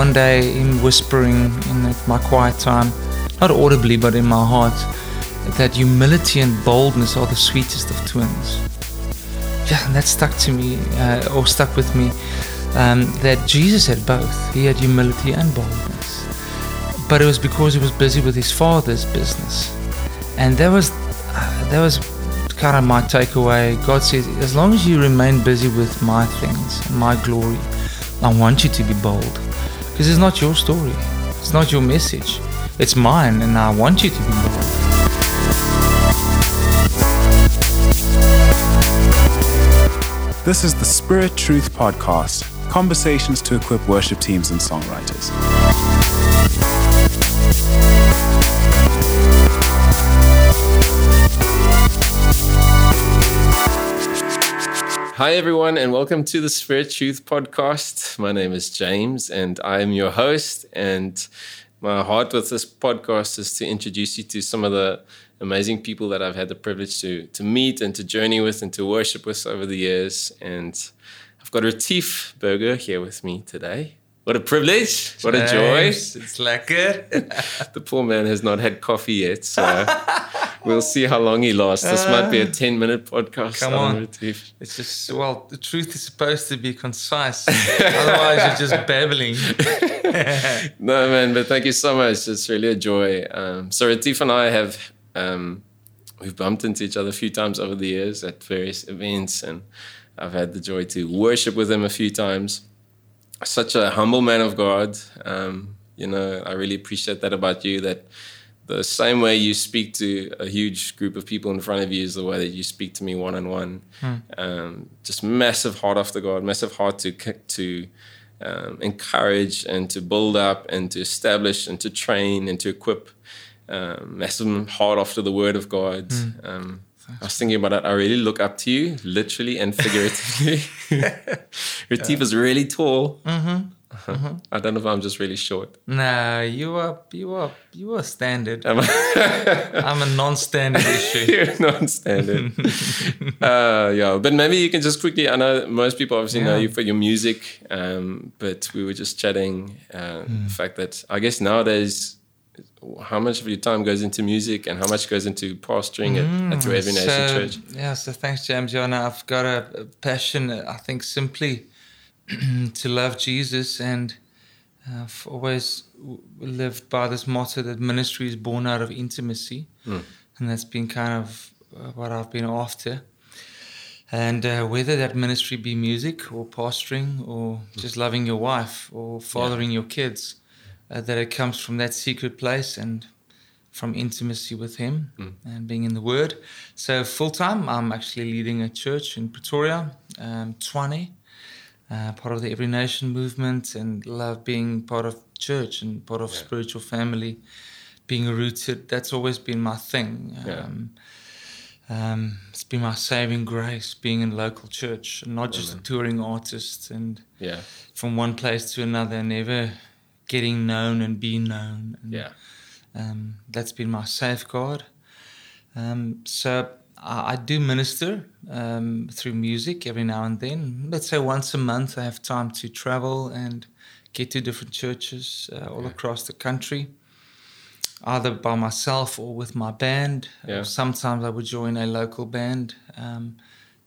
one day in whispering in my quiet time, not audibly but in my heart, that humility and boldness are the sweetest of twins. Yeah, and that stuck to me, uh, or stuck with me, um, that Jesus had both. He had humility and boldness. But it was because he was busy with his father's business. And that was, uh, that was kind of my takeaway. God says, as long as you remain busy with my things, my glory, I want you to be bold. Because is not your story, it's not your message, it's mine, and I want you to be bold. This is the Spirit Truth Podcast conversations to equip worship teams and songwriters. Hi, everyone, and welcome to the Spirit Truth Podcast. My name is James, and I am your host. And my heart with this podcast is to introduce you to some of the amazing people that I've had the privilege to, to meet and to journey with and to worship with over the years. And I've got Retief Burger here with me today. What a privilege. What a joy. It's lekker. the poor man has not had coffee yet, so we'll see how long he lasts. This might be a 10 minute podcast. Come on. It's just, well, the truth is supposed to be concise. Otherwise, you're just babbling. no, man, but thank you so much. It's really a joy. Um, so, Retief and I have, um, we've bumped into each other a few times over the years at various events, and I've had the joy to worship with him a few times such a humble man of God. Um, you know, I really appreciate that about you. That the same way you speak to a huge group of people in front of you is the way that you speak to me one on one. Just massive heart after God, massive heart to to um, encourage and to build up and to establish and to train and to equip. Um, massive heart after the Word of God. Mm. Um, I was thinking about that. I really look up to you, literally and figuratively. Your yeah. is really tall. Mm-hmm. Mm-hmm. I don't know if I'm just really short. Nah, you are you are you are standard. I'm a, I'm a non-standard issue. You're non-standard. uh, yeah, but maybe you can just quickly. I know most people obviously yeah. know you for your music, um, but we were just chatting uh, mm. the fact that I guess nowadays how much of your time goes into music and how much goes into pastoring mm, at, at Every Nation so, Church? Yeah, so thanks, James. Now I've got a, a passion, I think, simply to love Jesus, and uh, I've always lived by this motto that ministry is born out of intimacy, mm. and that's been kind of uh, what I've been after. And uh, whether that ministry be music or pastoring or just loving your wife or fathering yeah. your kids, uh, that it comes from that secret place and from intimacy with Him mm. and being in the Word. So, full time, I'm actually leading a church in Pretoria, um, Tshwane, uh, part of the Every Nation movement, and love being part of church and part of yeah. spiritual family, being rooted. That's always been my thing. Um, yeah. um, it's been my saving grace being in local church, and not just a touring artist and yeah. from one place to another, never getting known and being known. And, yeah. Um, that's been my safeguard. Um, so I, I, do minister um, through music every now and then. Let's say once a month, I have time to travel and get to different churches uh, all yeah. across the country, either by myself or with my band. Yeah. sometimes I would join a local band um,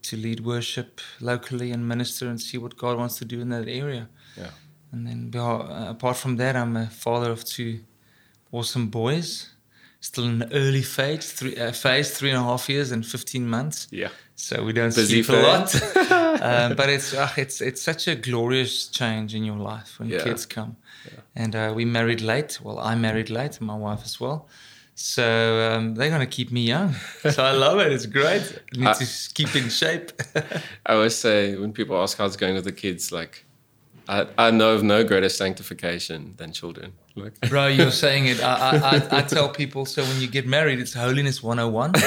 to lead worship locally and minister and see what God wants to do in that area. Yeah. And then uh, apart from that, I'm a father of two awesome boys. Still in the early phase, three, uh, phase, three and a half years and 15 months. Yeah. So we don't Busy sleep a lot. um, but it's, uh, it's, it's such a glorious change in your life when yeah. kids come. Yeah. And uh, we married late. Well, I married late, and my wife as well. So um, they're going to keep me young. So I love it. It's great. I need to keep in shape. I always say when people ask how it's going with the kids, like, I, I know of no greater sanctification than children. Like. Bro, you're saying it. I, I, I, tell people so when you get married, it's holiness 101.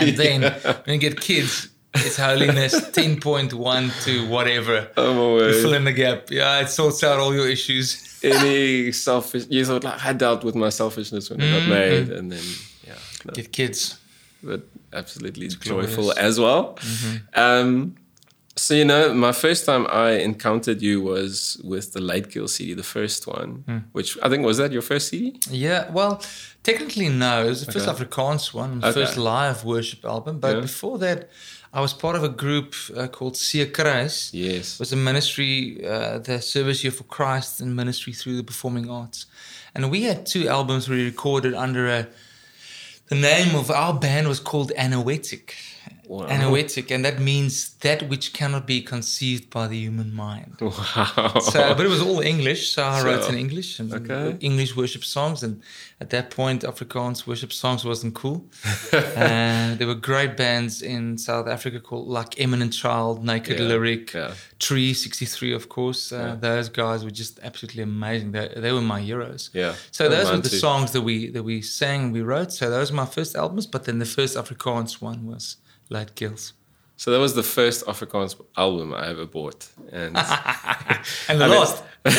And then yeah. when you get kids, it's holiness 10.1 to whatever. Oh, you fill in the gap. Yeah, it sorts out all your issues. Any selfish, you thought, like, I dealt with my selfishness when I got mm-hmm. married. And then, yeah. No. Get kids. But absolutely it's joyful glorious. as well. Mm-hmm. Um, So you know, my first time I encountered you was with the Late Kill CD, the first one, Hmm. which I think was that your first CD. Yeah, well, technically no. It was the first Okay. Afrikaans one, the Okay. first live worship album. But Yeah. before that, I was part of a group uh, called Sia Kruis. Yes. It was a ministry, uh, the Service Year for Christ and ministry through the performing arts. And we had two albums we recorded under a. The name of our band was called Anoetic. Wow. Anoetic, and that means that which cannot be conceived by the human mind. Wow. So, but it was all English, so I So, wrote in English and okay. English worship songs. And at that point, Afrikaans worship songs wasn't cool. uh, there were great bands in South Africa called like Eminent Child, Naked Yeah, Lyric, yeah. Tree 63, of course. Uh, Yeah. Those guys were just absolutely amazing. They, they were my heroes. Yeah. So those were the too. songs that we that we sang and we wrote. So those were my first albums. But then the first Afrikaans one was Light Kills. So that was the first Afrikaans album I ever bought, and And the I mean- last. no,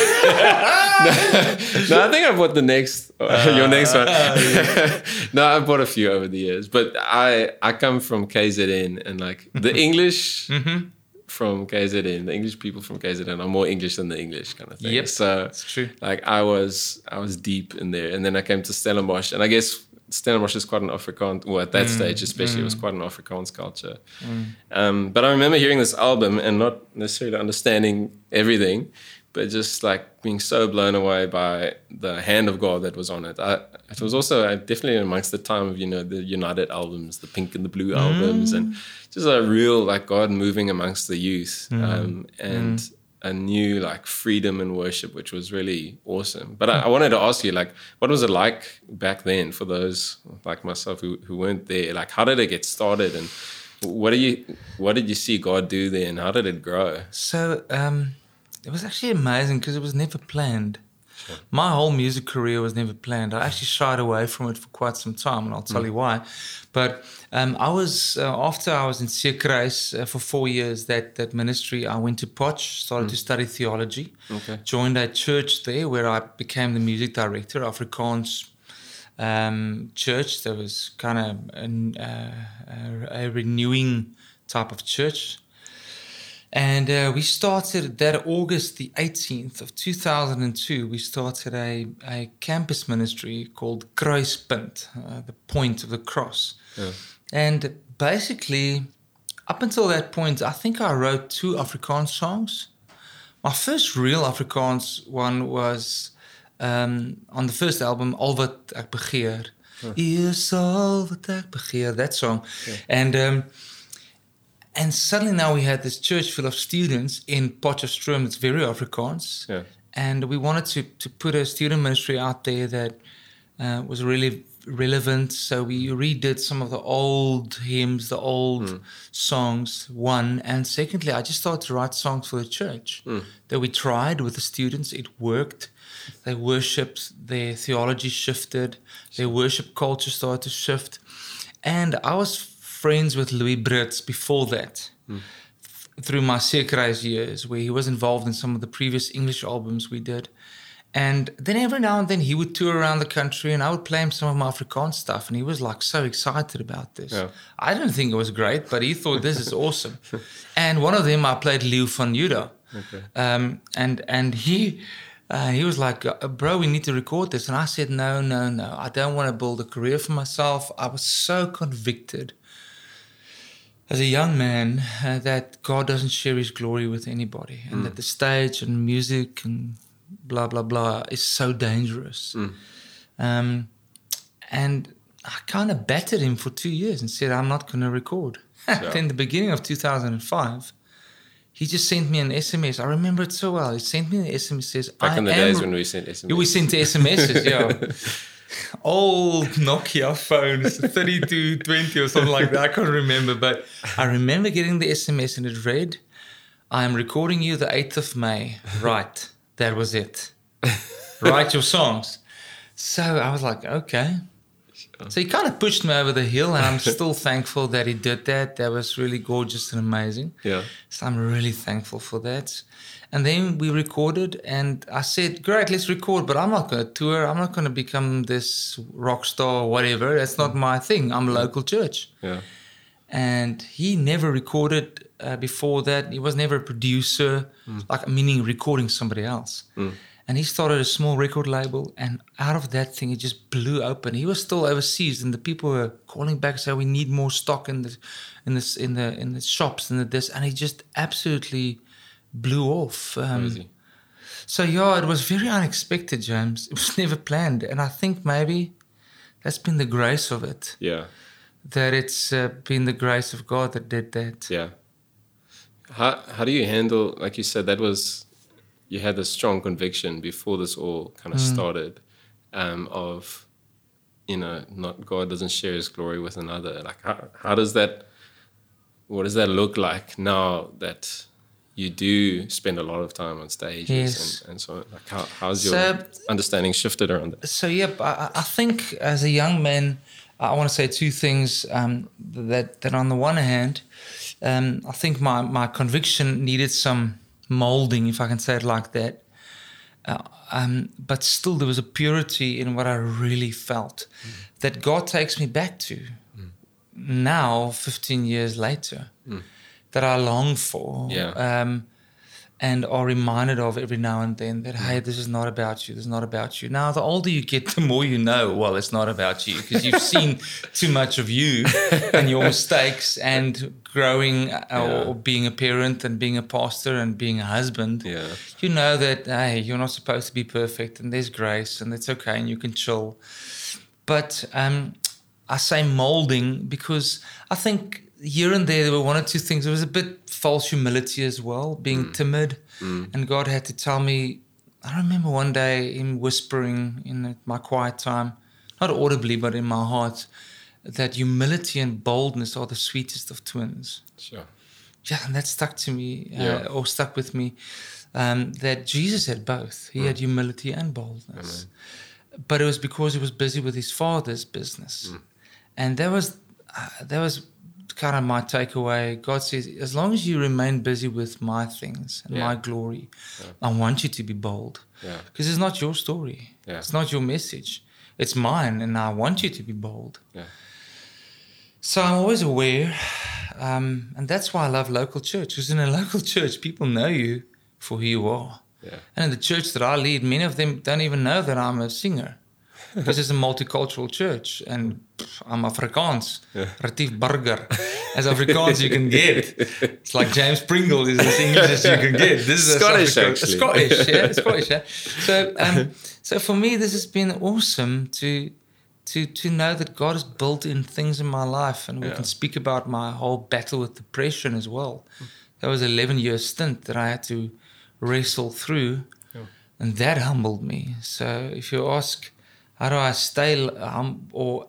I think I bought the next, your next one. Uh, no, I bought a few over the years, but I I come from KZN, and like the English Mm-hmm. from KZN, the English people from KZN are more English than the English kind of thing. Yep, So It's true. like I was I was deep in there, and then I came to Stellenbosch, and I guess Stellenbosch is quite an Afrikaans. Well, at that Mm, stage, especially, it was quite an Afrikaans culture. Um, but I remember hearing this album and not necessarily understanding everything, but just like being so blown away by the hand of God that was on it. I, it was also uh, definitely amongst the time of you know the United albums, the Pink and the Blue albums, and just a real like God moving amongst the youth, um, and a new like freedom in worship, which was really awesome. But I, I wanted to ask you, like, what was it like back then for those like myself who, who weren't there? Like, how did it get started, and what do you what did you see God do there, and how did it grow? So um, it was actually amazing because it was never planned. My whole music career was never planned. I actually shied away from it for quite some time, and I'll tell you why. But um, I was uh, after I was in Seekreis uh, for four years. That that ministry, I went to Potch, started to study theology, Okay. joined a church there where I became the music director, Afrikaans um, church. There was kind of an, uh, a, a renewing type of church. And uh, we started that August the 18th of 2002. We started a, a campus ministry called Kruispunt, uh, the point of the cross. Yeah. And basically, up until that point, I think I wrote two Afrikaans songs. My first real Afrikaans one was um, on the first album, Al wat ek begeer. U is al wat ek begeer, that song. Yeah. And um, and suddenly now we had this church full of students in Potchefstroom that's very Afrikaans. Yeah. And we wanted to, to put a student ministry out there that uh, was really relevant. So we redid some of the old hymns, the old songs, one. And secondly, I just started to write songs for the church that we tried with the students. It worked. They worshipped, their theology shifted, their worship culture started to shift. And I was friends with Louis Brittz before that through my Seekreis years, where he was involved in some of the previous English albums we did. And then every now and then he would tour around the country and I would play him some of my Afrikaans stuff. And he was like so excited about this. Yeah. I didn't think it was great, but he thought this is awesome. And one of them I played Leeu van Juda. Um, and, and he, uh, he was like, uh, bro, we need to record this. And I said, no, no, no. I don't want to build a career for myself. I was so convicted as a young man uh, that God doesn't share his glory with anybody and that the stage and music and blah, blah, blah is so dangerous. Um, and I kind of battered him for two years and said, I'm not going to record. then, the beginning of 2005, he just sent me an SMS. I remember it so well. He sent me an SMS says, Back in the days when we sent SMS. yeah, we sent SMSs, yeah. Old Nokia phones, 3220 or something like that. I can't remember, but I remember getting the SMS and it read, I am recording you the 8th of May. Right. That was it. Write your songs. So I was like, okay. So he kind of pushed me over the hill, and I'm still thankful that he did that. That was really gorgeous and amazing. Yeah. So I'm really thankful for that. And then we recorded, and I said, Great, let's record, but I'm not going to tour. I'm not going to become this rock star or whatever. That's not my thing. I'm a local church. Yeah. and he never recorded uh, before that. He was never a producer, like meaning recording somebody else. And he started a small record label, and out of that thing, it just blew open. He was still overseas, and the people were calling back saying, "We need more stock in the, in this, in the, in the shops, and the this." And he just absolutely blew off. Um, Crazy. so yeah, it was very unexpected, James. It was never planned, and I think maybe that's been the grace of it. Yeah. That it's uh, been the grace of God that did that. Yeah. How how do you handle like you said that was you had a strong conviction before this all kind of started um, of you know not God doesn't share His glory with another. Like how how does that what does that look like now that you do spend a lot of time on stages Yes. and, and so? Like how, how's your So- understanding shifted around that? So yeah, I, I think as a young man, I want to say two things. Um, that that on the one hand, um, I think my my conviction needed some molding, if I can say it like that. Uh, um, but still, there was a purity in what I really felt that God takes me back to now, 15 years later, that I long for. Yeah. Um, and are reminded of every now and then that hey this is not about you this is not about you now the older you get the more you know well it's not about you because you've seen too much of you and your mistakes and growing uh, Yeah. or being a parent and being a pastor and being a husband Yeah. you know that hey you're not supposed to be perfect and there's grace and it's okay and you can chill but um, I say molding because I think here and there there were one or two things. There was a bit false humility as well, being timid, and God had to tell me. I remember one day him whispering in my quiet time, not audibly but in my heart, that humility and boldness are the sweetest of twins. Sure. yeah, and that stuck to me, uh, or stuck with me, um, that Jesus had both. He had humility and boldness, but it was because he was busy with his father's business, and that was uh, that was kind of my takeaway. God says, as long as you remain busy with my things and Yeah. my glory, I want you to be bold, Yeah. because it's not your story, Yeah. it's not your message, it's mine, and I want you to be bold. Yeah. So I'm always aware, um, and that's why I love local church. Because in a local church, people know you for who you are. Yeah. And in the church that I lead, many of them don't even know that I'm a singer. Because it's a multicultural church, and pff, I'm Afrikaans, Retief Burger, as Afrikaans you can get. It's like James Pringle is as English as you can get. This is Scottish, actually. Scottish, yeah, Scottish. Yeah. So, um, so for me, this has been awesome to to to know that God has built in things in my life, and we Yeah. can speak about my whole battle with depression as well. That was an eleven year stint that I had to wrestle through, Yeah. and that humbled me. So if you ask, how do I stay hum- or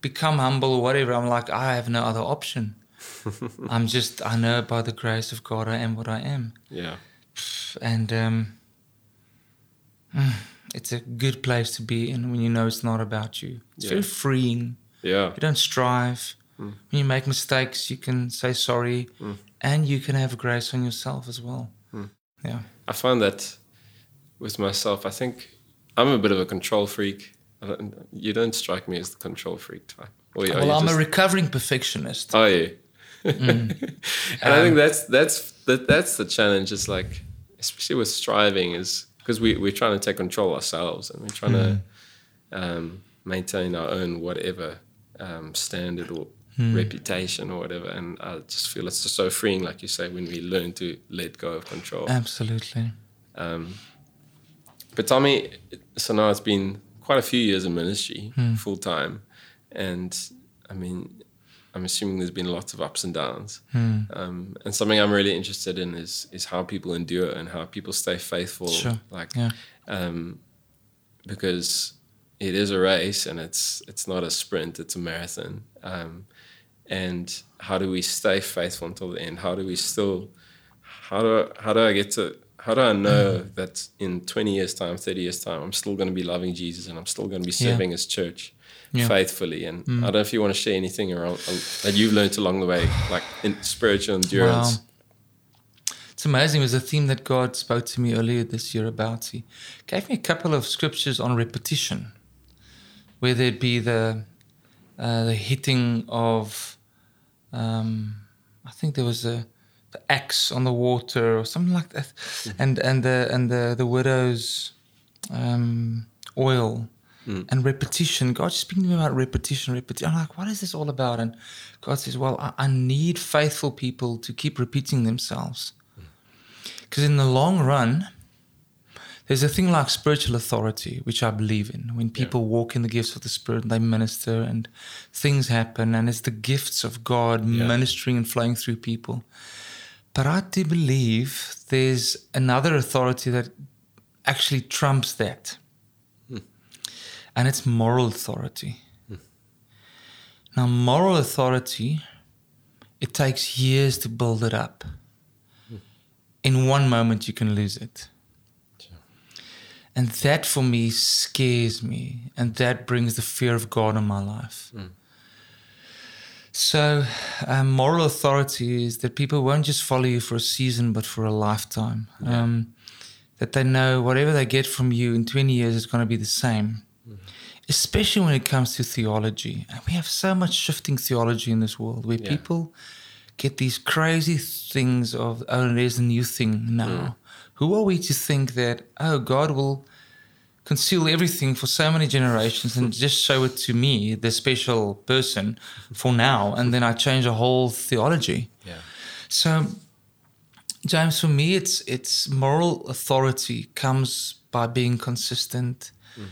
become humble or whatever, I'm like I have no other option. I'm just I know by the grace of God I am what I am Yeah. and um, mm, it's a good place to be in when you know it's not about you. It's Yeah. very freeing. Yeah. You don't strive. When you make mistakes, you can say sorry, and you can have grace on yourself as well. Yeah. I find that with myself, I think I'm a bit of a control freak. I don't, you don't strike me as the control freak type. Or well, I'm just- a recovering perfectionist. Oh yeah. Mm. and I Um, think that's that's that, that's the challenge. Is like, especially with striving, is because we we're trying to take control ourselves and we're trying Mm. to um, maintain our own whatever um, standard or Mm. reputation or whatever. And I just feel it's just so freeing, like you say, when we learn to let go of control. Absolutely. Um, but Tommy, so now it's been quite a few years in ministry, full time, and I mean, I'm assuming there's been lots of ups and downs. Um, and something I'm really interested in is is how people endure and how people stay faithful. Sure. Like, Yeah. um, because it is a race and it's it's not a sprint; it's a marathon. Um, and how do we stay faithful until the end? How do we still? How do how do I get to? How do I know that in 20 years time, 30 years time, I'm still going to be loving Jesus and I'm still going to be Yeah. serving His church Yeah. faithfully? And I don't know if you want to share anything around uh, that you've learned along the way, like in spiritual endurance. Wow. It's amazing. It was a theme that God spoke to me earlier this year about. He gave me a couple of scriptures on repetition, whether it be the uh, the hitting of Um, I think there was a the axe on the water or something like that, mm-hmm. and and the and the the widow's um, oil. Mm. And repetition. God's speaking to me about repetition, repetition. I'm like, what is this all about? And God says, well, I, I need faithful people to keep repeating themselves. Because mm. in the long run, there's a thing like spiritual authority, which I believe in. When people yeah. walk in the gifts of the Spirit, and they minister and things happen, and it's the gifts of God yeah. ministering and flowing through people. But I do believe there's another authority that actually trumps that, hmm. and it's moral authority. Hmm. Now, moral authority, it takes years to build it up. Hmm. In one moment, you can lose it. And that for me scares me. And that brings the fear of God in my life. So, um, moral authority is that people won't just follow you for a season, but for a lifetime. Yeah. Um, that they know whatever they get from you in 20 years is going to be the same. Mm. Especially when it comes to theology. And we have so much shifting theology in this world where yeah. people get these crazy things of, oh, there's a new thing now. Mm. Who are we to think that, oh, God will conceal everything for so many generations and just show it to me, the special person, for now, and then I change the whole theology. Yeah. So, James, for me, it's it's moral authority comes by being consistent, mm-hmm.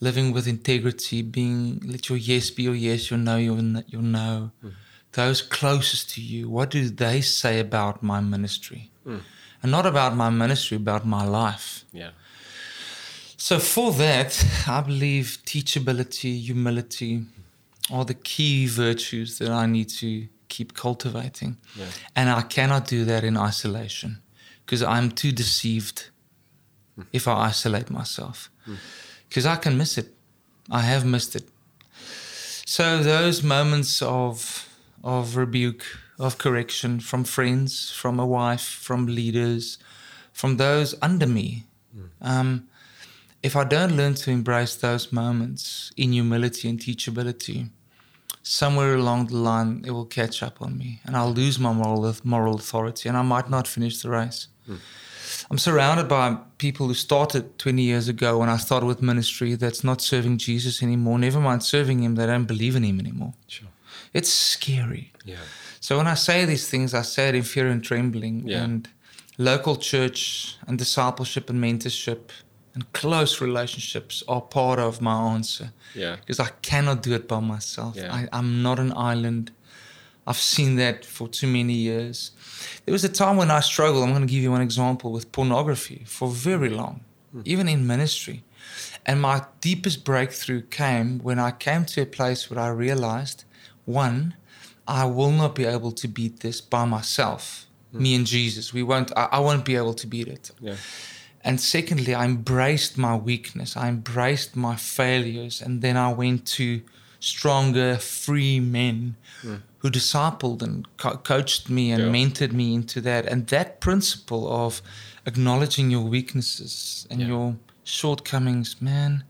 living with integrity, being let your yes be your yes, your no your your no. Mm-hmm. Those closest to you, what do they say about my ministry? Mm and not about my ministry, about my life. Yeah. So for that, I believe teachability, humility are the key virtues that I need to keep cultivating. Yeah. And I cannot do that in isolation because I'm too deceived mm. if I isolate myself. Because mm. I can miss it. I have missed it. So those moments of of rebuke, of correction from friends, from a wife, from leaders, from those under me. Mm. Um, if I don't learn to embrace those moments in humility and teachability, somewhere along the line it will catch up on me and I'll lose my moral, moral authority and I might not finish the race. Mm. I'm surrounded by people who started 20 years ago when I started with ministry that's not serving Jesus anymore. Never mind serving him, they don't believe in him anymore. Sure. It's scary. Yeah. So when I say these things, I say it in fear and trembling. Yeah. And local church and discipleship and mentorship and close relationships are part of my answer. Yeah. Because I cannot do it by myself. Yeah. I, I'm not an island. I've seen that for too many years. There was a time when I struggled. I'm going to give you one example with pornography for very long, mm. even in ministry. And my deepest breakthrough came when I came to a place where I realized one, I will not be able to beat this by myself. Mm. Me and Jesus, we won't. I, I, won't be able to beat it. Yeah. And secondly, I embraced my weakness. I embraced my failures, and then I went to stronger, free men mm. who discipled and co- coached me and yeah. mentored me into that. And that principle of acknowledging your weaknesses and yeah. your shortcomings, man,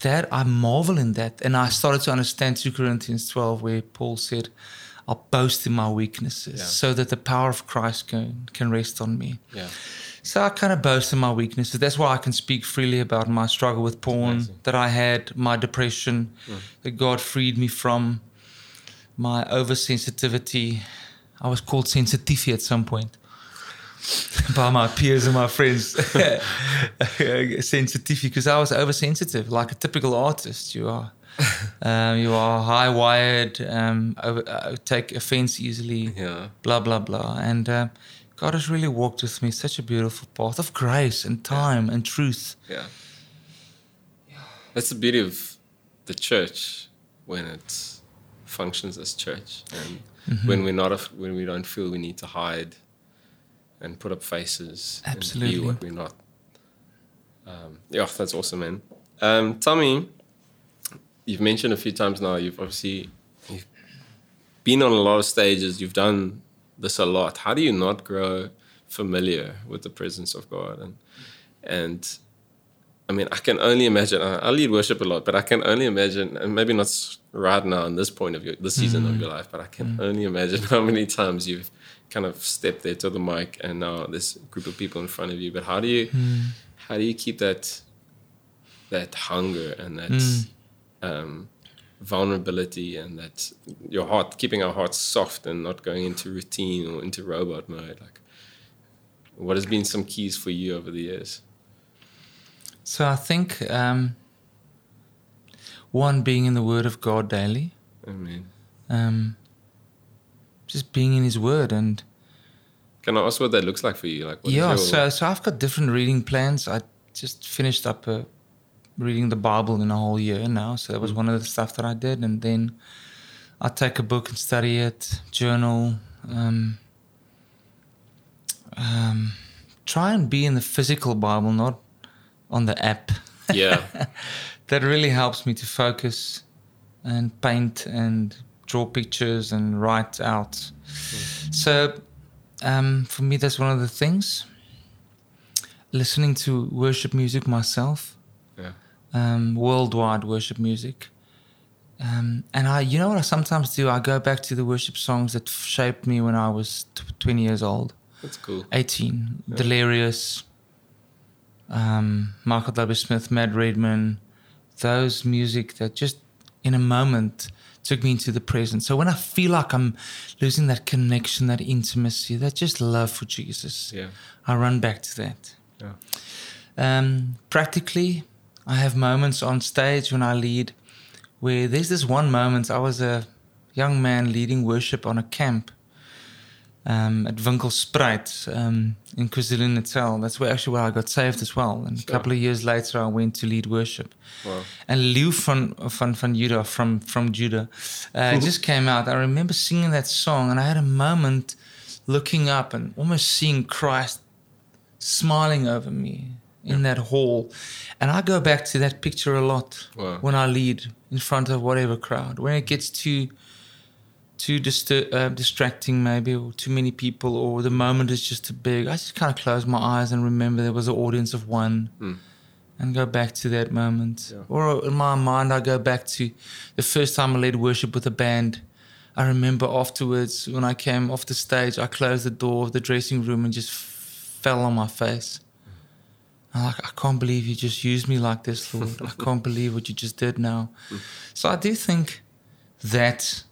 that I marvel in that. And I started to understand 2 Corinthians 12, where Paul said, I'll boast in my weaknesses yeah. so that the power of Christ can, can rest on me. Yeah. So I kind of boast in my weaknesses. That's why I can speak freely about my struggle with porn that I had, my depression mm. that God freed me from, my oversensitivity. I was called sensitive at some point. by my peers and my friends sensitive because I was oversensitive, like a typical artist. You are, um, you are high wired, um, over, uh, take offense easily, yeah. blah blah blah, and uh, God has really walked with me such a beautiful path of grace and time yeah. and truth. Yeah, that's the beauty of the church when it functions as church, and mm-hmm. when we're not, when we don't feel we need to hide and put up faces Absolutely. and be what we're not. Um, yeah, that's awesome, man. Um, me, you've mentioned a few times now. You've obviously you've been on a lot of stages. You've done this a lot. How do you not grow familiar with the presence of God and and I mean, I can only imagine. I, I lead worship a lot, but I can only imagine, and maybe not right now in this point of your, this season mm. of your life, but I can mm. only imagine how many times you've kind of stepped there to the mic, and now this group of people in front of you. But how do you, mm. how do you keep that, that hunger and that mm. um, vulnerability and that your heart, keeping our hearts soft and not going into routine or into robot mode? Like, what has been some keys for you over the years? So I think um, one being in the Word of God daily. Amen. Um, just being in His Word and. Can I ask what that looks like for you? Like, yeah, so so I've got different reading plans. I just finished up a, reading the Bible in a whole year now, so that was mm. one of the stuff that I did, and then I take a book and study it, journal. Um, um, try and be in the physical Bible, not on the app. Yeah. that really helps me to focus and paint and draw pictures and write out. Mm. So, um, for me, that's one of the things. Listening to worship music myself. Um, worldwide worship music. Um, and I, you know what I sometimes do? I go back to the worship songs that shaped me when I was t- 20 years old. That's cool. 18. Yeah. Delirious, um, Michael W. Smith, Matt Redman, those music that just in a moment took me into the present. So when I feel like I'm losing that connection, that intimacy, that just love for Jesus, yeah. I run back to that. Yeah. Um, practically, I have moments on stage when I lead where there's this one moment I was a young man leading worship on a camp um, at Winklespruit um, in KwaZulu-Natal. That's where actually where I got saved as well. And sure. a couple of years later, I went to lead worship. Wow. And Lou van, van, van Judah from, from Judah uh, just came out. I remember singing that song and I had a moment looking up and almost seeing Christ smiling over me in yeah. that hall. And I go back to that picture a lot wow. when I lead in front of whatever crowd. When it gets too too dist- uh, distracting, maybe, or too many people, or the moment is just too big. I just kind of close my eyes and remember there was an audience of one. Mm. And go back to that moment. Yeah. Or in my mind, I go back to the first time I led worship with a band. I remember afterwards when I came off the stage, I closed the door of the dressing room and just f- fell on my face. I'm like, I can't believe you just used me like this, Lord. I can't believe what you just did now. So I do think that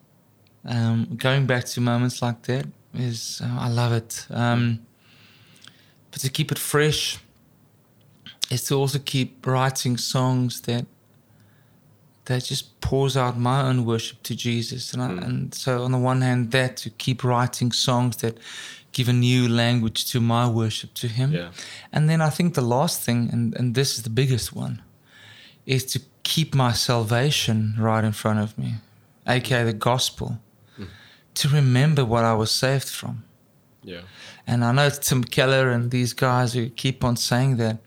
um, going back to moments like that is uh, I love it. Um, but to keep it fresh is to also keep writing songs that that just pours out my own worship to Jesus. And, I, mm. and so on the one hand, that to keep writing songs that give a new language to my worship to Him. Yeah. And then I think the last thing, and, and this is the biggest one, is to keep my salvation right in front of me, aka the gospel to remember what I was saved from. Yeah. And I know Tim Keller and these guys who keep on saying that.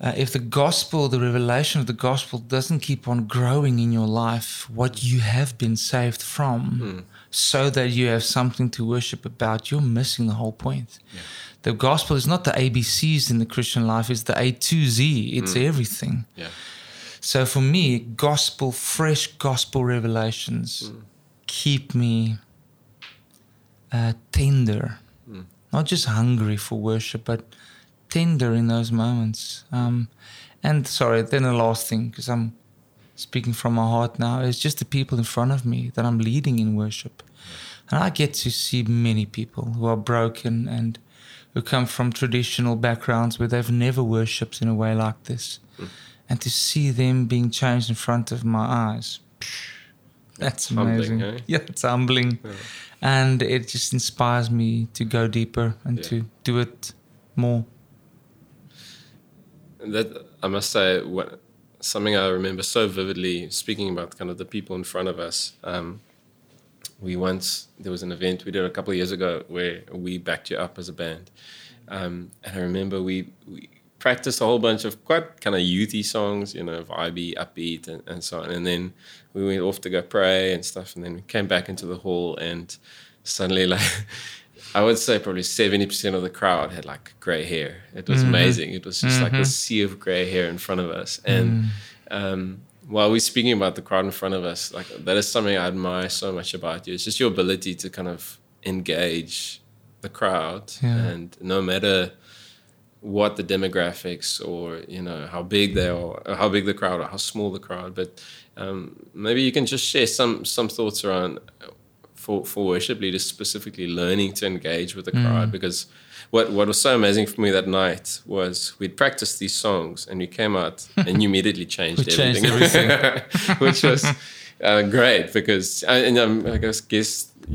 Uh, if the gospel, the revelation of the gospel doesn't keep on growing in your life, what you have been saved from, mm. So that you have something to worship about, you're missing the whole point. Yeah. The gospel is not the ABCs in the Christian life, it's the A to Z, it's mm. everything. Yeah. So for me, gospel, fresh gospel revelations. Mm keep me uh, tender, mm. not just hungry for worship, but tender in those moments. Um, and sorry, then the last thing, because I'm speaking from my heart now, is just the people in front of me that I'm leading in worship. And I get to see many people who are broken and who come from traditional backgrounds where they've never worshipped in a way like this. Mm. And to see them being changed in front of my eyes, that's amazing. Humbling, eh? Yeah, it's humbling. Yeah. And it just inspires me to go deeper and yeah. to do it more. And that, I must say, what, something I remember so vividly, speaking about kind of the people in front of us. Um, we once, there was an event we did a couple of years ago where we backed you up as a band. Um, and I remember we, we practiced a whole bunch of quite kind of youthy songs, you know, vibey, upbeat, and, and so on. And then we went off to go pray and stuff. And then we came back into the hall, and suddenly, like, I would say probably 70% of the crowd had like gray hair. It was Mm-hmm. amazing. It was just like a sea of gray hair in front of us. And Mm. um, while we're speaking about the crowd in front of us, like that is something I admire so much about you. It's just your ability to kind of engage the crowd. Yeah. And no matter what the demographics or you know how big they are or how big the crowd or how small the crowd but um, maybe you can just share some some thoughts around for for worship leaders specifically learning to engage with the Mm. crowd because what what was so amazing for me that night was we'd practiced these songs and we came out and you immediately changed We changed everything, which was uh, great because I, and um, I guess guess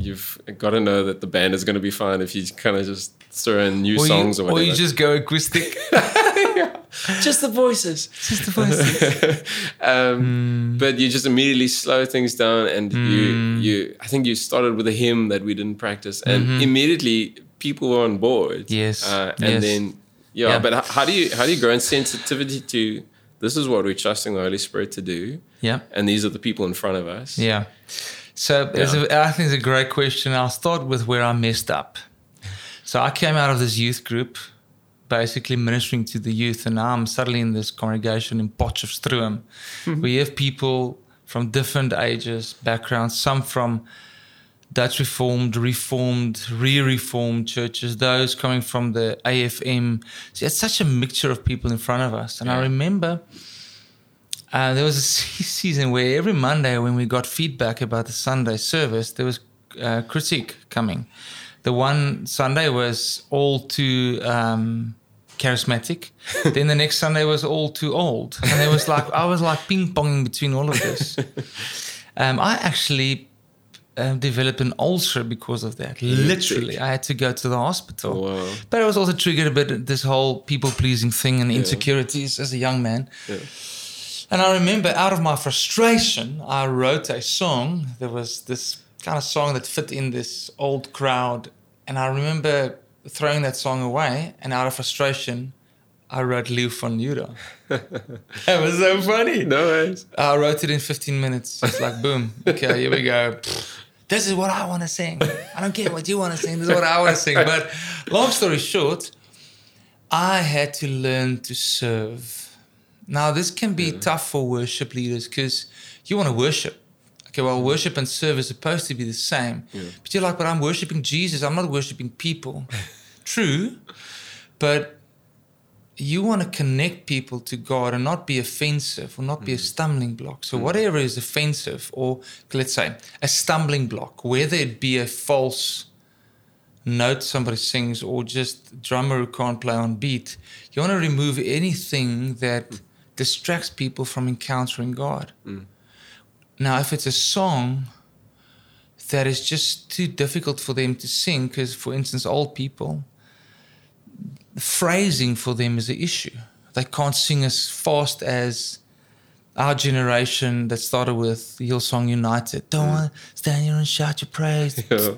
you've got to know that the band is going to be fine if you kind of just throw in new Or songs you, or whatever. or you just go acoustic. just the voices. just the voices. um, But you just immediately slow things down, and you you. I think you started with a hymn that we didn't practice, and immediately people were on board. Yes, uh, and yes. then yeah, Yeah. But how do you how do you grow in sensitivity to this is what we're trusting the Holy Spirit to do, yeah. and these are the people in front of us. Yeah. So it's a, I think it's a great question. I'll start with where I messed up. So I came out of this youth group, basically ministering to the youth, and now I'm suddenly in this congregation in Potchefstroom. We have people from different ages, backgrounds, some from Dutch Reformed, Reformed, re-Reformed churches, those coming from the AFM. So it's such a mixture of people in front of us. And I remember uh, there was a season where every Monday, when we got feedback about the Sunday service, there was uh, critique coming. The one Sunday was all too um, charismatic. then the next Sunday was all too old, and it was like I was like ping ponging between all of this. Um, I actually um, developed an ulcer because of that. Literally, I had to go to the hospital. Wow. But I was also triggered a bit this whole people pleasing thing and insecurities as a young man. Yeah. And I remember out of my frustration, I wrote a song. There was this kind of song that fit in this old crowd. And I remember throwing that song away. And out of frustration, I wrote Leeu van Juda. that was so funny. No worries. I wrote it in 15 minutes. It's like, boom. Okay, here we go. This is what I want to sing. I don't care what you want to sing. This is what I want to sing. But long story short, I had to learn to serve. Now, this can be tough for worship leaders because you want to worship. Okay, well, worship and serve is supposed to be the same. But you're like, but I'm worshiping Jesus. I'm not worshiping people. True. But you want to connect people to God and not be offensive or not be a mm. stumbling block. So, mm. whatever is offensive, or let's say a stumbling block, whether it be a false note somebody sings or just drummer who can't play on beat, you want to remove anything that mm. distracts people from encountering God. Now, if it's a song that is just too difficult for them to sing, because, for instance, old people, phrasing for them is an issue. They can't sing as fast as our generation that started with Hillsong United. Don't mm. to stand here and shout your praise. Yeah.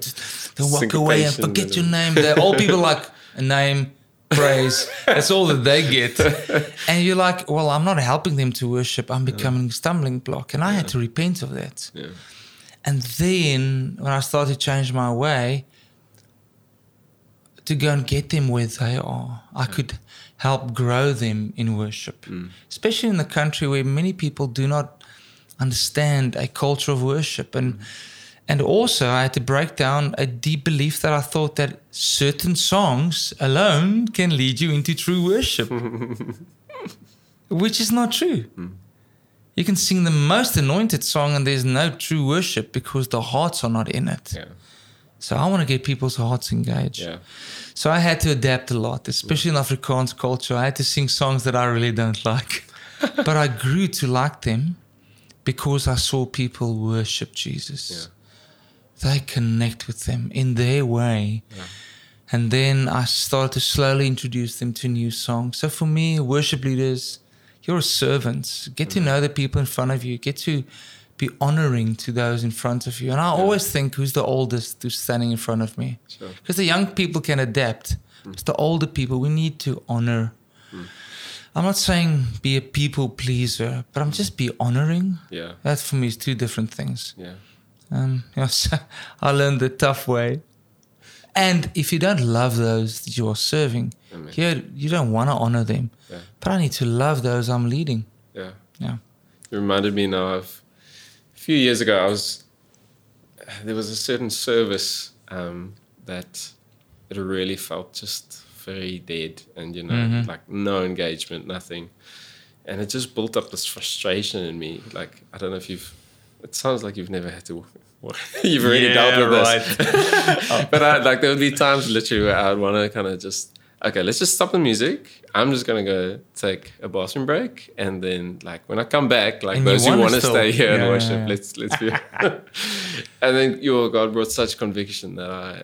Don't walk away and forget your name. The old people like a name, praise. That's all that they get. And you're like, well, I'm not helping them to worship. I'm becoming a stumbling block. And I had to repent of that. Yeah. And then when I started to change my way, to go and get them where they are, I could help grow them in worship, mm. especially in the country where many people do not understand a culture of worship. And mm. And also, I had to break down a deep belief that I thought that certain songs alone can lead you into true worship, which is not true. You can sing the most anointed song and there's no true worship because the hearts are not in it. Yeah. So I want to get people's hearts engaged. Yeah. So I had to adapt a lot, especially in Afrikaans culture. I had to sing songs that I really don't like. but I grew to like them because I saw people worship Jesus. They connect with them in their way. And then I started to slowly introduce them to new songs. So for me, worship leaders, you're a servant. Get to mm-hmm. know the people in front of you. Get to be honoring to those in front of you. And I always think who's the oldest who's standing in front of me. Sure. Because the young people can adapt. Mm. It's the older people we need to honor. Mm. I'm not saying be a people pleaser, but I'm just be honoring. Yeah. That for me is two different things. Yeah. Um, you I learned the tough way. And if you don't love those that you are serving, here you don't want to honor them. Yeah. But I need to love those I'm leading. Yeah. Yeah. It reminded me now of a few years ago. I was there was a certain service um, that it really felt just very dead, and you know, Mm-hmm. like no engagement, nothing, and it just built up this frustration in me. Like I don't know if you've. It sounds like you've never had to. work. you've already Yeah, dealt with this, but I, like there would be times literally where I'd want to kind of just okay, let's just stop the music. I'm just gonna go take a bathroom break, and then like when I come back, like And you those who want to stay here Yeah, and worship, yeah. let's let's be. and then your God brought such conviction that I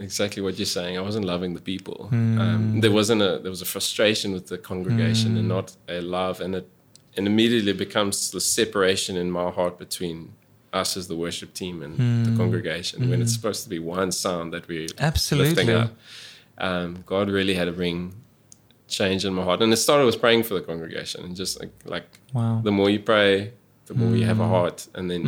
exactly what you're saying. I wasn't loving the people. Hmm. Um, there wasn't a there was a frustration with the congregation and not a love, and it and immediately becomes the separation in my heart between us as the worship team and Hmm. the congregation when it's supposed to be one sound that we're lifting Absolutely. up. Um, God really had to bring change in my heart, and it started with praying for the congregation, and just like like Wow. the more you pray, the more you have a heart, and then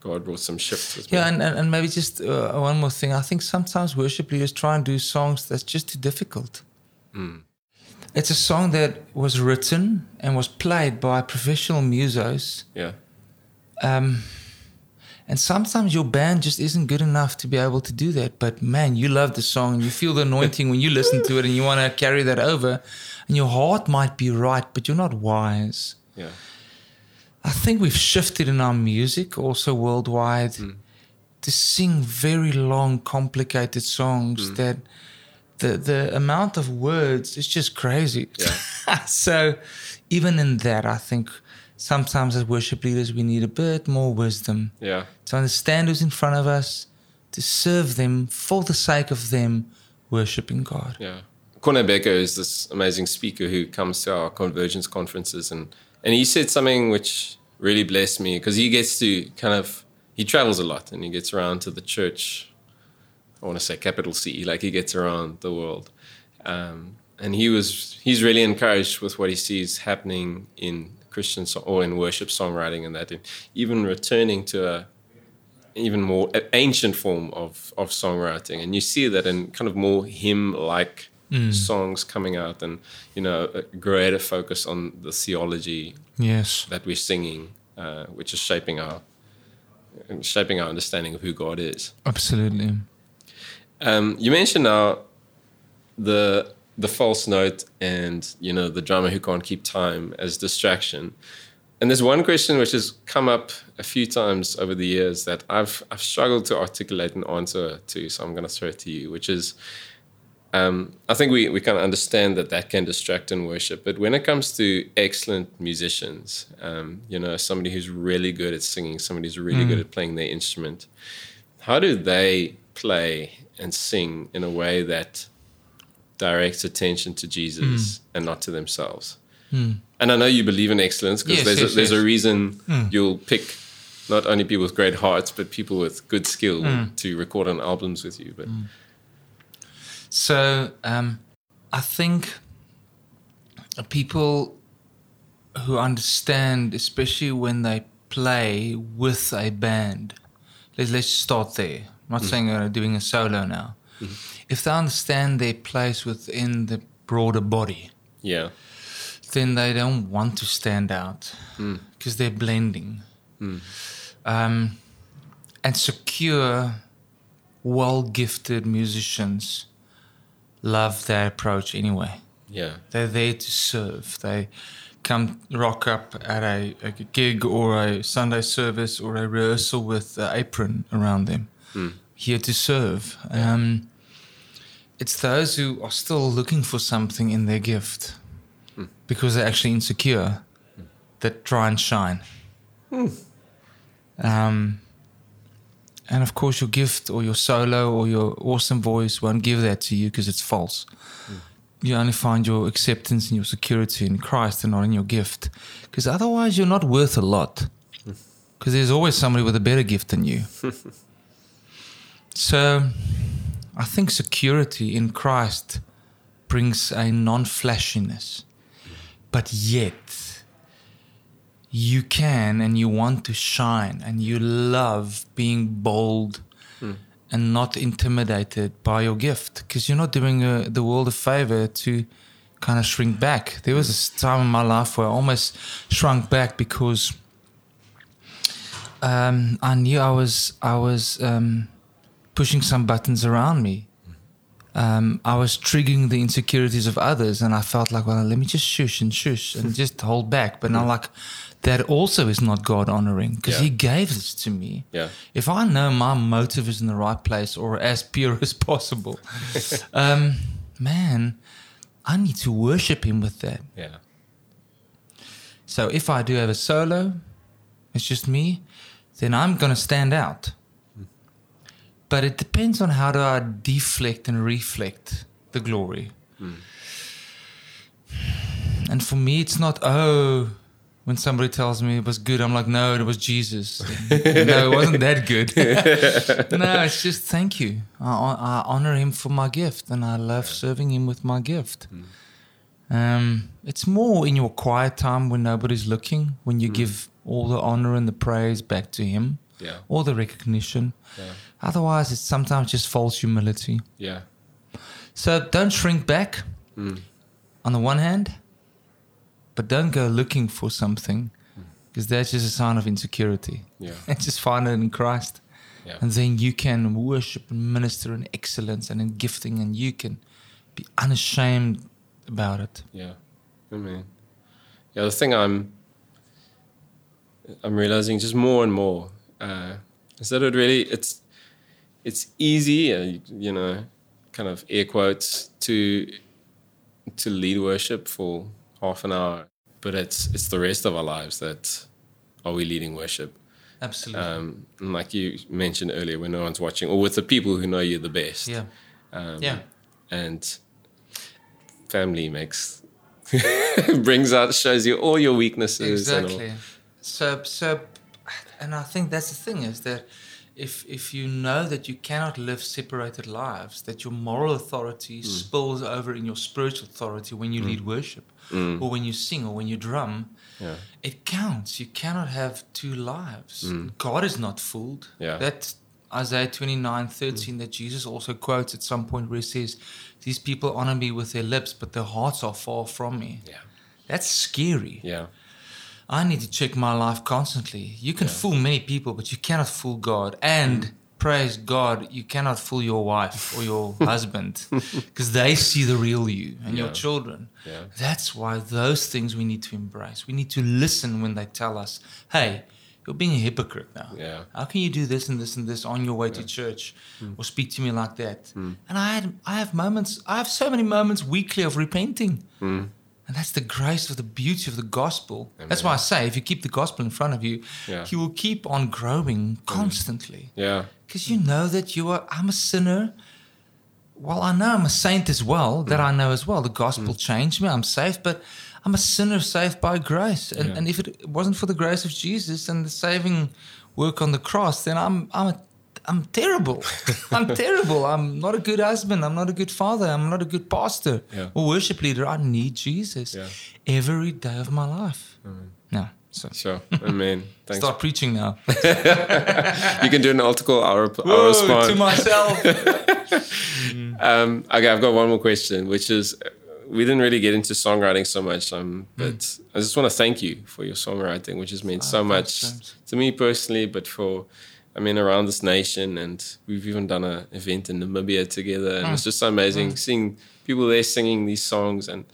God brought some shifts. Yeah, and, and, and maybe just uh, one more thing. I think sometimes worship leaders try and do songs that's just too difficult. It's a song that was written and was played by professional musos. yeah, Um, and sometimes your band just isn't good enough to be able to do that. But man, you love the song and you feel the anointing when you listen to it and you want to carry that over. And your heart might be right, but you're not wise. yeah, I think we've shifted in our music also worldwide to sing very long, complicated songs that the the amount of words is just crazy. so even in that, I think sometimes as worship leaders we need a bit more wisdom yeah, to understand who's in front of us, to serve them for the sake of them worshiping God. yeah. Corne Bekker is this amazing speaker who comes to our convergence conferences, and and he said something which really blessed me because he gets to kind of he travels a lot and he gets around to the church. I want to say capital C, like he gets around the world, um, and he was he's really encouraged with what he sees happening in Christian or in worship songwriting and that, and even returning to a even more ancient form of of songwriting, and you see that in kind of more hymn like songs coming out, and you know a greater focus on the theology Yes. that we're singing, uh, which is shaping our shaping our understanding of who God is. Absolutely. Um, you mentioned now the the false note and you know the drummer who can't keep time as distraction. And there's one question which has come up a few times over the years that I've I've struggled to articulate an answer to, so I'm going to throw it to you, which is. Um, I think we, we kind of understand that that can distract in worship, but when it comes to excellent musicians, um, you know, somebody who's really good at singing, somebody who's really good at playing their instrument, how do they play and sing in a way that directs attention to Jesus hmm. and not to themselves? Hmm. And I know you believe in excellence because Yes, there's, yes, a, there's yes. a reason hmm. you'll pick not only people with great hearts, but people with good skill to record on albums with you. But So um, I think people who understand, especially when they play with a band, let's, let's start there. I'm not saying they're doing a solo now. Mm-hmm. If they understand their place within the broader body, yeah, then they don't want to stand out mm. because they're blending. Mm. Um, and secure, well gifted musicians love that approach anyway. yeah, They're there to serve. They come rock up at a, a gig or a Sunday service or a rehearsal with an apron around them, Mm. here to serve. Um, it's those who are still looking for something in their gift hmm. because they're actually insecure hmm. that try and shine. Hmm. Um, and of course, your gift or your solo or your awesome voice won't give that to you because it's false. You only find your acceptance and your security in Christ and not in your gift. Because otherwise, you're not worth a lot. Because there's always somebody with a better gift than you. so I think security in Christ brings a non flashiness. But yet, you can and you want to shine and you love being bold and not intimidated by your gift because you're not doing uh, the world a favor to kind of shrink back. There was a time in my life where I almost shrunk back because um, I knew I was I was um, pushing some buttons around me. Um, I was triggering the insecurities of others, and I felt like, well, let me just shush and shush and just hold back. But now, like, that also is not God honoring because Yeah. He gave this to me. Yeah. If I know my motive is in the right place or as pure as possible, um, man, I need to worship Him with that. Yeah. So if I do have a solo, it's just me, then I'm going to stand out. But it depends on how do I deflect and reflect the glory. Hmm. And for me, it's not, oh, when somebody tells me it was good, I'm like, no, it was Jesus. no, it wasn't that good. no, it's just thank you. I, I honor him for my gift and I love serving him with my gift. Hmm. Um, it's more in your quiet time when nobody's looking, when you hmm. give all the honor and the praise back to Him, Yeah. all the recognition. Yeah. Otherwise, it's sometimes just false humility. Yeah. So don't shrink back on the one hand, but don't go looking for something because that's just a sign of insecurity. Yeah. And just find it in Christ. Yeah. And then you can worship and minister in excellence and in gifting, and you can be unashamed about it. Yeah, I mean, Yeah, the thing I'm I'm realizing just more and more uh, is that it really it's it's easy, uh, you- know, kind of air quotes to to lead worship for half an hour, but it's it's the rest of our lives that are we leading worship. Absolutely. Um, and like you mentioned earlier, when no one's watching, or with the people who know you the best. yeah. Um, Yeah. and family makes brings out shows you all your weaknesses. Exactly. So, so, and I think that's the thing is that if if you know that you cannot live separated lives, that your moral authority Hmm. spills over in your spiritual authority when you mm. lead worship, mm. or when you sing, or when you drum. Yeah. it counts. You cannot have two lives. Mm. God is not fooled. Yeah. That Isaiah 29, 13 that Jesus also quotes at some point where he says, These people honor me with their lips, but their hearts are far from me. Yeah. That's scary. Yeah. I need to check my life constantly. You can fool many people, but you cannot fool God. And Mm. praise God, you cannot fool your wife or your husband because they see the real you and your children. Yeah. That's why those things we need to embrace. We need to listen when they tell us, hey, you're being a hypocrite now. Yeah. How can you do this and this and this on your way to church Mm. or speak to me like that? And I had I have moments, I have so many moments weekly of repenting. Mm. And that's the grace of the beauty of the gospel. That's why I say if you keep the gospel in front of you, Yeah. you will keep on growing constantly. Yeah. Because you know that you are, I'm a sinner. Well, I know I'm a saint as well, that I know as well. The gospel mm. changed me, I'm saved, but I'm a sinner saved by grace. And, Yeah. and if it wasn't for the grace of Jesus and the saving work on the cross, then I'm, I'm, a, I'm terrible. I'm terrible. I'm not a good husband. I'm not a good father. I'm not a good pastor Yeah. or worship leader. I need Jesus Yeah. every day of my life. No. So Sure. Amen. Thanks. start preaching now. You can do an altar call hour, hour Whoa, spot. to myself. Um, okay, I've got one more question, which is we didn't really get into songwriting so much, um, but I just want to thank you for your songwriting, which has meant so much James. to me personally, but for I mean around this nation, and we've even done an event in Namibia together, and it's just so amazing seeing people there singing these songs. And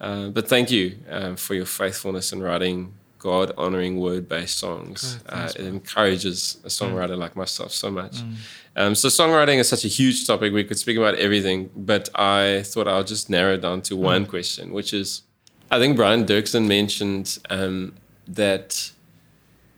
uh, but thank you um, for your faithfulness in writing God honoring word based songs. Good, thanks, uh, it encourages a songwriter like myself so much. Um, so songwriting is such a huge topic. We could speak about everything, but I thought I'll just narrow it down to one question, which is, I think Brian Doerksen mentioned um, that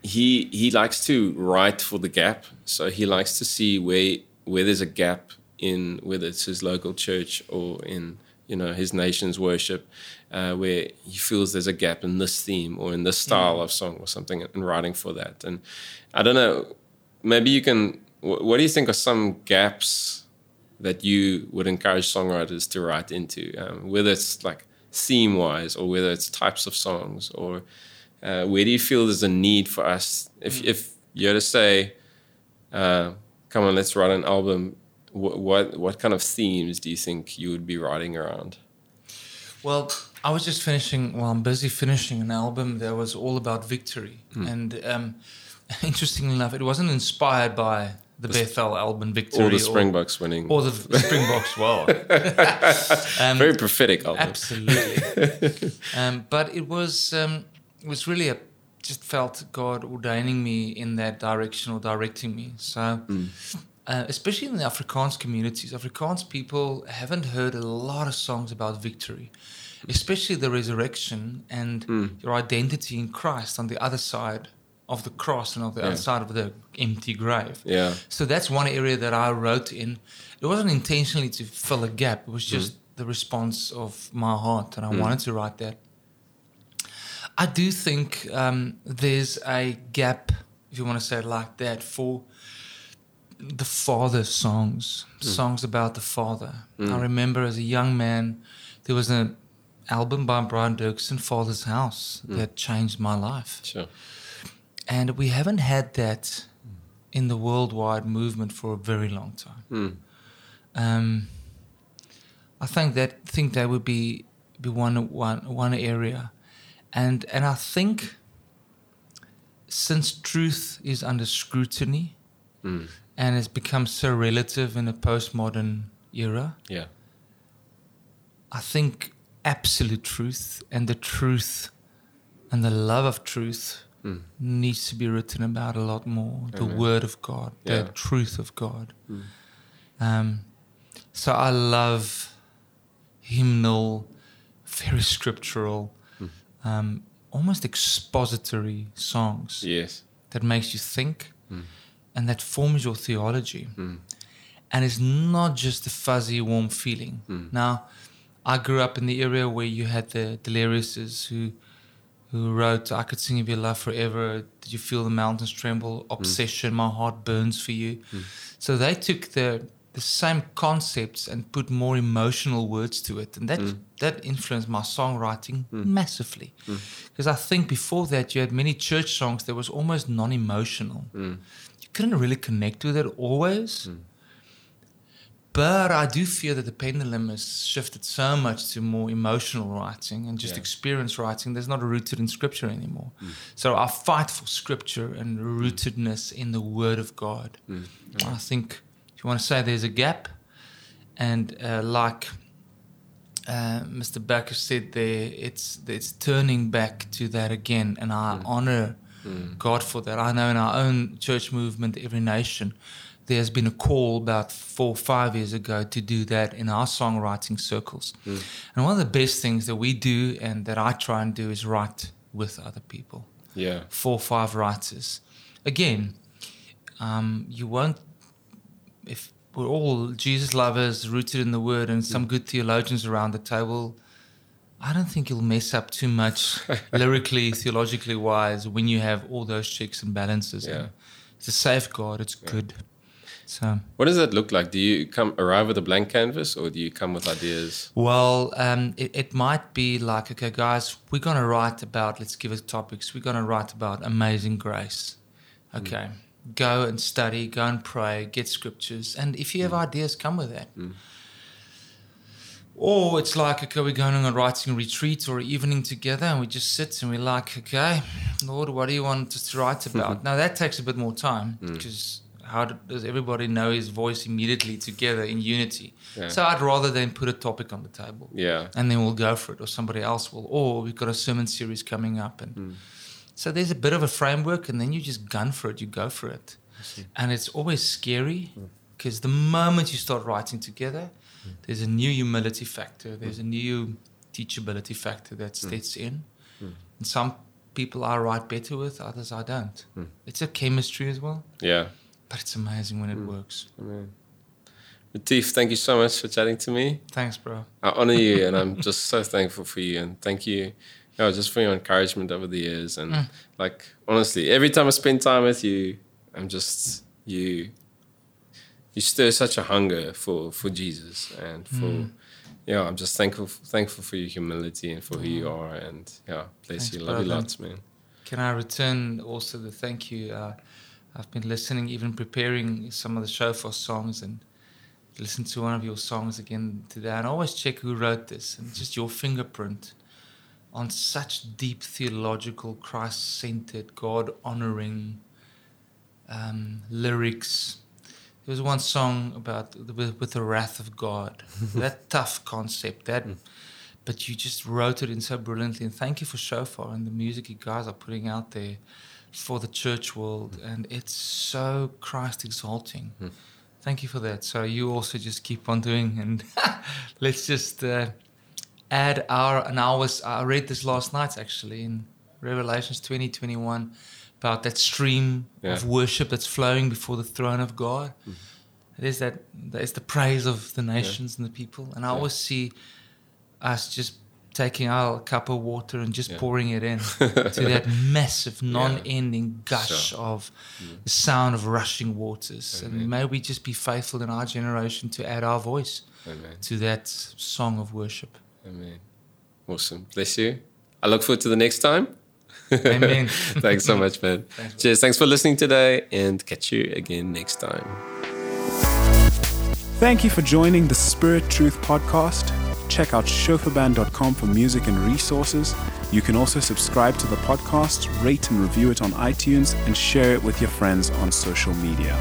he he likes to write for the gap. So he likes to see where where there's a gap in whether it's his local church or in you know his nation's worship, uh, where he feels there's a gap in this theme or in this style of song or something, and writing for that. And I don't know, maybe you can. wh- What do you think are some gaps that you would encourage songwriters to write into, um, whether it's like theme wise or whether it's types of songs or uh, where do you feel there's a need for us if, if you're to say uh, come on, let's write an album, what what, what kind of themes do you think you would be writing around? Well, I was just finishing. Well, I'm busy finishing an album that was all about victory, Hmm. and um, interestingly enough, it wasn't inspired by the Bethel album Victory Or the Springboks winning. or the Springboks. Well, um, Very prophetic album. Absolutely. um, but it was um, was really a just felt God ordaining me in that direction or directing me. So, mm. uh, especially in the Afrikaans communities, Afrikaans people haven't heard a lot of songs about victory, especially the resurrection and mm. your identity in Christ on the other side of the cross and on the other side of the empty grave. Yeah. So that's one area that I wrote in. It wasn't intentionally to fill a gap. It was mm. just the response of my heart, and I wanted to write that. I do think um, there's a gap, if you want to say it like that, for the father songs, songs about the father. I remember as a young man, there was an album by Brian Doerksen, Father's House, that changed my life. Sure. And we haven't had that in the worldwide movement for a very long time. Hmm. Um, I think that think that would be be one one one area, and and I think since truth is under scrutiny Hmm. and has become so relative in a postmodern era, Yeah. I think absolute truth and the truth and the love of truth Hmm. needs to be written about a lot more. The Amen. word of God, the Yeah. Hmm. truth of God. Um, so I love hymnal, very scriptural. Um, almost expository songs Yes. that makes you think and that forms your theology. Mm. And it's not just a fuzzy, warm feeling. Now, I grew up in the area where you had the Deliriouses who who wrote I Could Sing of Your Love Forever, Did You Feel the Mountains Tremble, Obsession, My Heart Burns for You. So they took the the same concepts and put more emotional words to it. And that mm. that influenced my songwriting mm. massively. Mm. Because I think before that you had many church songs that was almost non-emotional. You couldn't really connect with it always. But I do feel that the pendulum has shifted so much to more emotional writing and just Yeah. experience writing. There's not a rooted in scripture anymore. So I fight for scripture and rootedness in the Word of God. I think you want to say there's a gap, and uh, like uh, Mr. Bekker said there, it's it's turning back to that again, and I honor God for that. I know in our own church movement, every nation, there's been a call about four or five years ago to do that in our songwriting circles. And one of the best things that we do and that I try and do is write with other people Yeah. four or five writers. Again, um, you won't, we're all Jesus lovers, rooted in the Word, and some good theologians around the table, I don't think you'll mess up too much lyrically, theologically wise when you have all those checks and balances. Yeah. And It's a safeguard, it's good. So, What does that look like? Do you come arrive with a blank canvas, or do you come with ideas? Well, um, it, it might be like, okay, guys, we're going to write about, let's give it topics. We're going to write about amazing grace. Okay. Go and study, go and pray, get scriptures. And if you have mm. ideas, come with that. Mm. Or it's like, okay, we're going on a writing retreat or evening together and we just sit and we're like, okay, Lord, what do you want us to write about? now, that takes a bit more time mm. because how does everybody know his voice immediately together in unity? Yeah. So I'd rather than put a topic on the table Yeah. and then we'll go for it, or somebody else will. Or we've got a sermon series coming up, and so there's a bit of a framework, and then you just gun for it, you go for it, and it's always scary hmm. because the moment you start writing together, hmm. there's a new humility factor, there's hmm. a new teachability factor that sets in, and some people I write better with, others I don't. It's a chemistry as well, Yeah. but it's amazing when it works. Amen. Latif, thank you so much for chatting to me. Thanks, bro. I honor you, and I'm just so thankful for you, and thank you, know, just for your encouragement over the years. And mm. like honestly, every time I spend time with you, I'm just you. You stir such a hunger for for Jesus, and for mm. yeah, I'm just thankful thankful for your humility and for who you mm. are, and yeah, bless Thanks, you, love you lots, man. Can I return also the thank you? Uh, I've been listening, even preparing some of the shofar songs, and listened to one of your songs again today. And I always check who wrote this and just your fingerprint on such deep theological, Christ centered, God honoring um, lyrics. There was one song about with, with the wrath of God. that tough concept. That, but you just wrote it in so brilliantly. And thank you for Shofar and the music you guys are putting out there for the church world. And it's so Christ exalting. Mm. Thank you for that. So you also just keep on doing, and let's just. Uh, add our and I was I read this last night actually in Revelations 2021 about that stream yeah. of worship that's flowing before the throne of God. Mm-hmm. It is that it's the praise of the nations yeah. and the people. And I yeah. always see us just taking our cup of water and just pouring it in to that massive, non-ending gush of mm. the sound of rushing waters. Amen. And may we just be faithful in our generation to add our voice Amen. to that song of worship. Amen. Awesome. Bless you. I look forward to the next time. Amen. Thanks so much, man. Thanks, Cheers. Thanks for listening today and catch you again next time. Thank you for joining the Spirit Truth podcast. Check out shofarband.com for music and resources. You can also subscribe to the podcast, rate and review it on iTunes, and share it with your friends on social media.